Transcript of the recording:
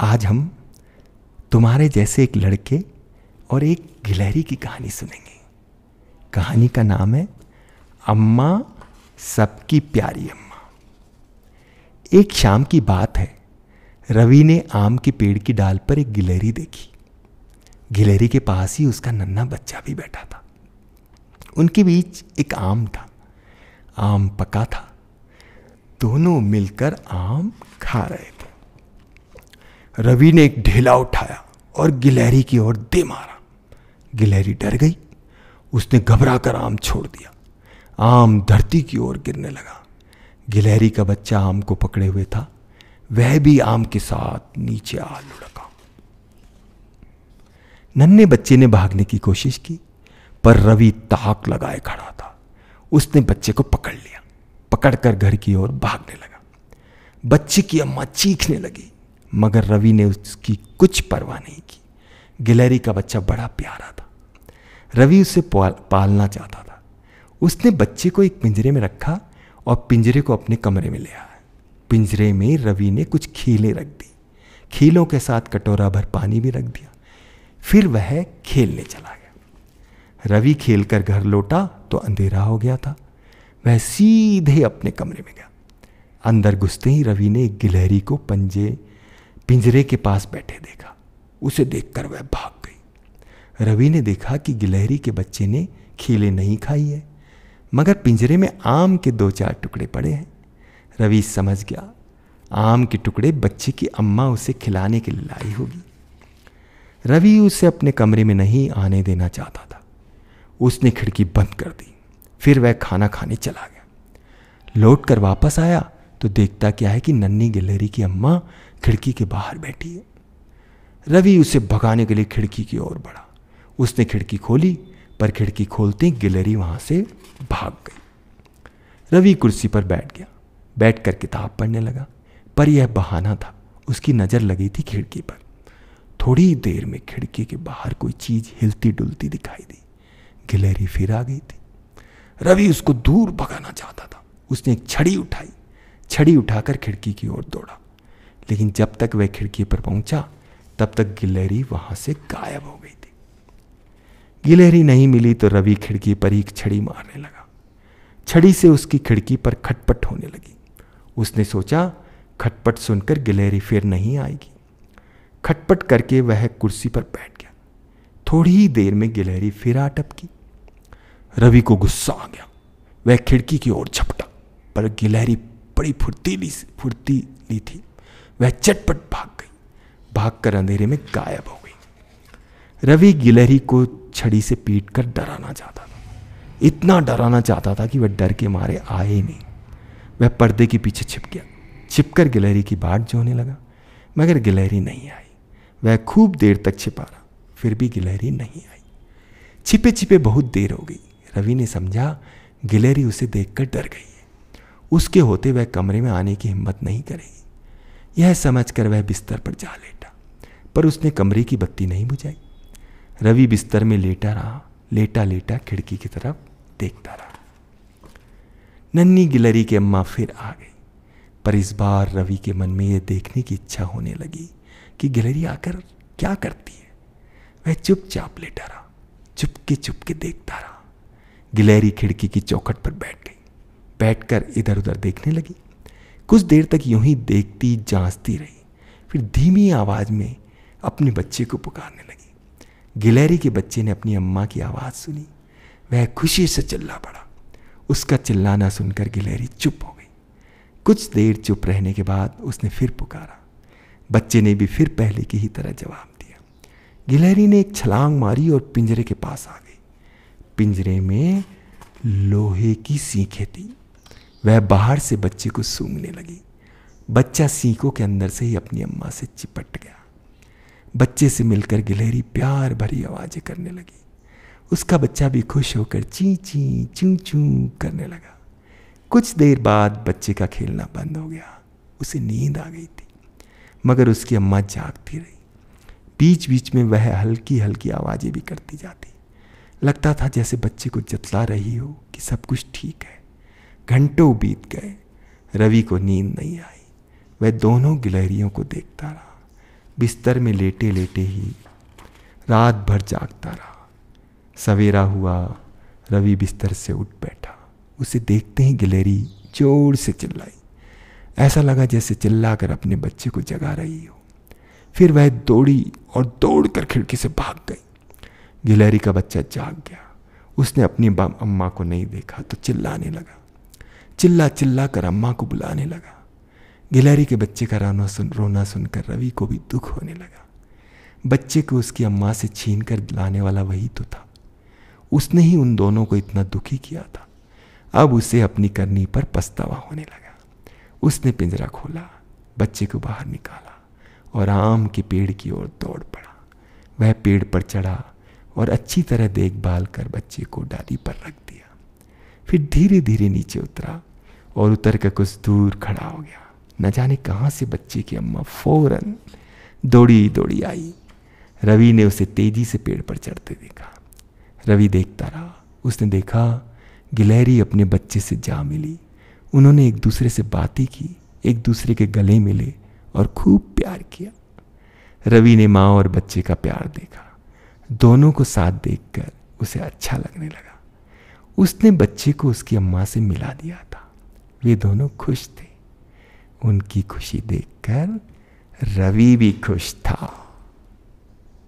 आज हम तुम्हारे जैसे एक लड़के और एक गिलहरी की कहानी सुनेंगे। कहानी का नाम है अम्मा सबकी प्यारी अम्मा। एक शाम की बात है, रवि ने आम के पेड़ की डाल पर एक गिलहरी देखी। गिलहरी के पास ही उसका नन्ना बच्चा भी बैठा था। उनके बीच एक आम था। आम पका था। दोनों मिलकर आम खा रहे थे। रवि ने एक ढेला उठाया और गिलहरी की ओर दे मारा। गिलहरी डर गई। उसने घबरा कर आम छोड़ दिया। आम धरती की ओर गिरने लगा। गिलहरी का बच्चा आम को पकड़े हुए था। वह भी आम के साथ नीचे आ लुढ़का। नन्हे बच्चे ने भागने की कोशिश की, पर रवि ताक लगाए खड़ा था। उसने बच्चे को पकड़ लिया। पकड़कर घर की ओर भागने लगा। बच्चे की अम्मा चीखने लगी। मगर रवि ने उसकी कुछ परवाह नहीं की। गिलहरी का बच्चा बड़ा प्यारा था। रवि उसे पालना चाहता था। उसने बच्चे को एक पिंजरे में रखा और पिंजरे को अपने कमरे में ले आया। पिंजरे में रवि ने कुछ खीलें रख दी। खीलों के साथ कटोरा भर पानी भी रख दिया। फिर वह खेलने चला गया। रवि खेलकर घर लौटा तो अंधेरा हो गया था। वह सीधे अपने कमरे में गया। अंदर घुसते ही रवि ने एक गिलहरी को पंजे पिंजरे के पास बैठे देखा। उसे देखकर वह भाग गई। रवि ने देखा कि गिलहरी के बच्चे ने खीले नहीं खाई है, मगर पिंजरे में आम के दो चार टुकड़े पड़े हैं। रवि समझ गया, आम के टुकड़े बच्चे की अम्मा उसे खिलाने के लिए लाई होगी। रवि उसे अपने कमरे में नहीं आने देना चाहता था। उसने खिड़की बंद कर दी, फिर वह खाना खाने चला गया। लौट कर वापस आया तो देखता क्या है कि नन्नी गिलहरी की अम्मा खिड़की के बाहर बैठी है। रवि उसे भगाने के लिए खिड़की की ओर बढ़ा। उसने खिड़की खोली, पर खिड़की खोलते गिलहरी वहाँ से भाग गई। रवि कुर्सी पर बैठ गया। बैठकर किताब पढ़ने लगा, पर यह बहाना था। उसकी नज़र लगी थी खिड़की पर। थोड़ी देर में खिड़की के बाहर कोई चीज़ हिलती डुलती दिखाई दी। गिलहरी फिर आ गई थी। रवि उसको दूर भगाना चाहता था। उसने एक छड़ी उठाई। छड़ी उठाकर खिड़की की ओर दौड़ा। लेकिन जब तक वह खिड़की पर पहुँचा, तब तक गिलहरी वहाँ से गायब हो गई थी। गिलहरी नहीं मिली तो रवि खिड़की पर ही छड़ी मारने लगा। छड़ी से उसकी खिड़की पर खटपट होने लगी। उसने सोचा, खटपट सुनकर गिलहरी फिर नहीं आएगी। खटपट करके वह कुर्सी पर बैठ गया। थोड़ी ही देर में गिलहरी फिर आ टपकी रवि को गुस्सा आ गया। वह खिड़की की ओर झपटा, पर गिलहरी बड़ी फुर्तीली फुर्तीली थी। वह चटपट भाग गई। भागकर अंधेरे में गायब हो गई। रवि गिलहरी को छड़ी से पीट कर डराना चाहता था। इतना डराना चाहता था कि वह डर के मारे आए ही नहीं। वह पर्दे के पीछे छिप गया। छिपकर गिलहरी की बाट जोने लगा। मगर गिलहरी नहीं आई। वह खूब देर तक छिपा रहा। फिर भी गिलहरी नहीं आई। छिपे छिपे बहुत देर हो गई। रवि ने समझा, गिलहरी उसे देखकर डर गई है। उसके होते वह कमरे में आने की हिम्मत नहीं करेगी। यह समझकर वह बिस्तर पर जा लेटा, पर उसने कमरे की बत्ती नहीं बुझाई। रवि बिस्तर में लेटा रहा, लेटा लेटा खिड़की की तरफ़ देखता रहा। नन्नी गिलहरी की अम्मा फिर आ गई, पर इस बार रवि के मन में यह देखने की इच्छा होने लगी कि गिलहरी आकर क्या करती है। वह चुपचाप लेटा रहा, चुपके चुपके देखता रहा। गिलहरी खिड़की की चौखट पर बैठ गई, बैठकर इधर उधर देखने लगी। कुछ देर तक यूँ ही देखती, जांचती रही। फिर धीमी आवाज़ में अपने बच्चे को पुकारने लगी। गिलहरी के बच्चे ने अपनी अम्मा की आवाज़ सुनी। वह खुशी से चिल्ला पड़ा। उसका चिल्लाना सुनकर गिलहरी चुप हो गई। कुछ देर चुप रहने के बाद उसने फिर पुकारा। बच्चे ने भी फिर पहले की ही तरह जवाब दिया। गिलहरी ने एक छलांग मारी और पिंजरे के पास आ गई। पिंजरे में लोहे की सीखें थी। वह बाहर से बच्चे को सूंघने लगी। बच्चा सीखों के अंदर से ही अपनी अम्मा से चिपट गया। बच्चे से मिलकर गिलहरी प्यार भरी आवाज़ें करने लगी। उसका बच्चा भी खुश होकर ची ची, चू चू करने लगा। कुछ देर बाद बच्चे का खेलना बंद हो गया। उसे नींद आ गई थी, मगर उसकी अम्मा जागती रही। बीच बीच में वह हल्की हल्की आवाज़ें भी करती जाती। लगता था जैसे बच्चे को जतला रही हो कि सब कुछ ठीक है। घंटों बीत गए। रवि को नींद नहीं आई। वह दोनों गिलहरियों को देखता रहा। बिस्तर में लेटे लेटे ही रात भर जागता रहा। सवेरा हुआ, रवि बिस्तर से उठ बैठा। उसे देखते ही गिलहरी ज़ोर से चिल्लाई। ऐसा लगा जैसे चिल्लाकर अपने बच्चे को जगा रही हो। फिर वह दौड़ी और दौड़कर खिड़की से भाग गई। गिलहरी का बच्चा जाग गया। उसने अपनी अम्मा को नहीं देखा तो चिल्लाने लगा। चिल्ला चिल्ला कर अम्मा को बुलाने लगा। गिलहरी के बच्चे का रोना सुन, रोना सुनकर रवि को भी दुख होने लगा। बच्चे को उसकी अम्मा से छीन कर लाने वाला वही तो था। उसने ही उन दोनों को इतना दुखी किया था। अब उसे अपनी करनी पर पछतावा होने लगा। उसने पिंजरा खोला, बच्चे को बाहर निकाला और आम के पेड़ की ओर दौड़ पड़ा। वह पेड़ पर चढ़ा और अच्छी तरह देखभाल कर बच्चे को डाली पर रख दिया। फिर धीरे धीरे नीचे उतरा और उतर कर कुछ दूर खड़ा हो गया। न जाने कहाँ से बच्चे की अम्मा फ़ौरन दौड़ी दौड़ी आई। रवि ने उसे तेज़ी से पेड़ पर चढ़ते देखा। रवि देखता रहा। उसने देखा, गिलहरी अपने बच्चे से जा मिली। उन्होंने एक दूसरे से बातें की, एक दूसरे के गले मिले और खूब प्यार किया। रवि ने माँ और बच्चे का प्यार देखा। दोनों को साथ देखकर उसे अच्छा लगने लगा। उसने बच्चे को उसकी अम्मा से मिला दिया था। वे दोनों खुश थे। उनकी खुशी देखकर रवि भी खुश था।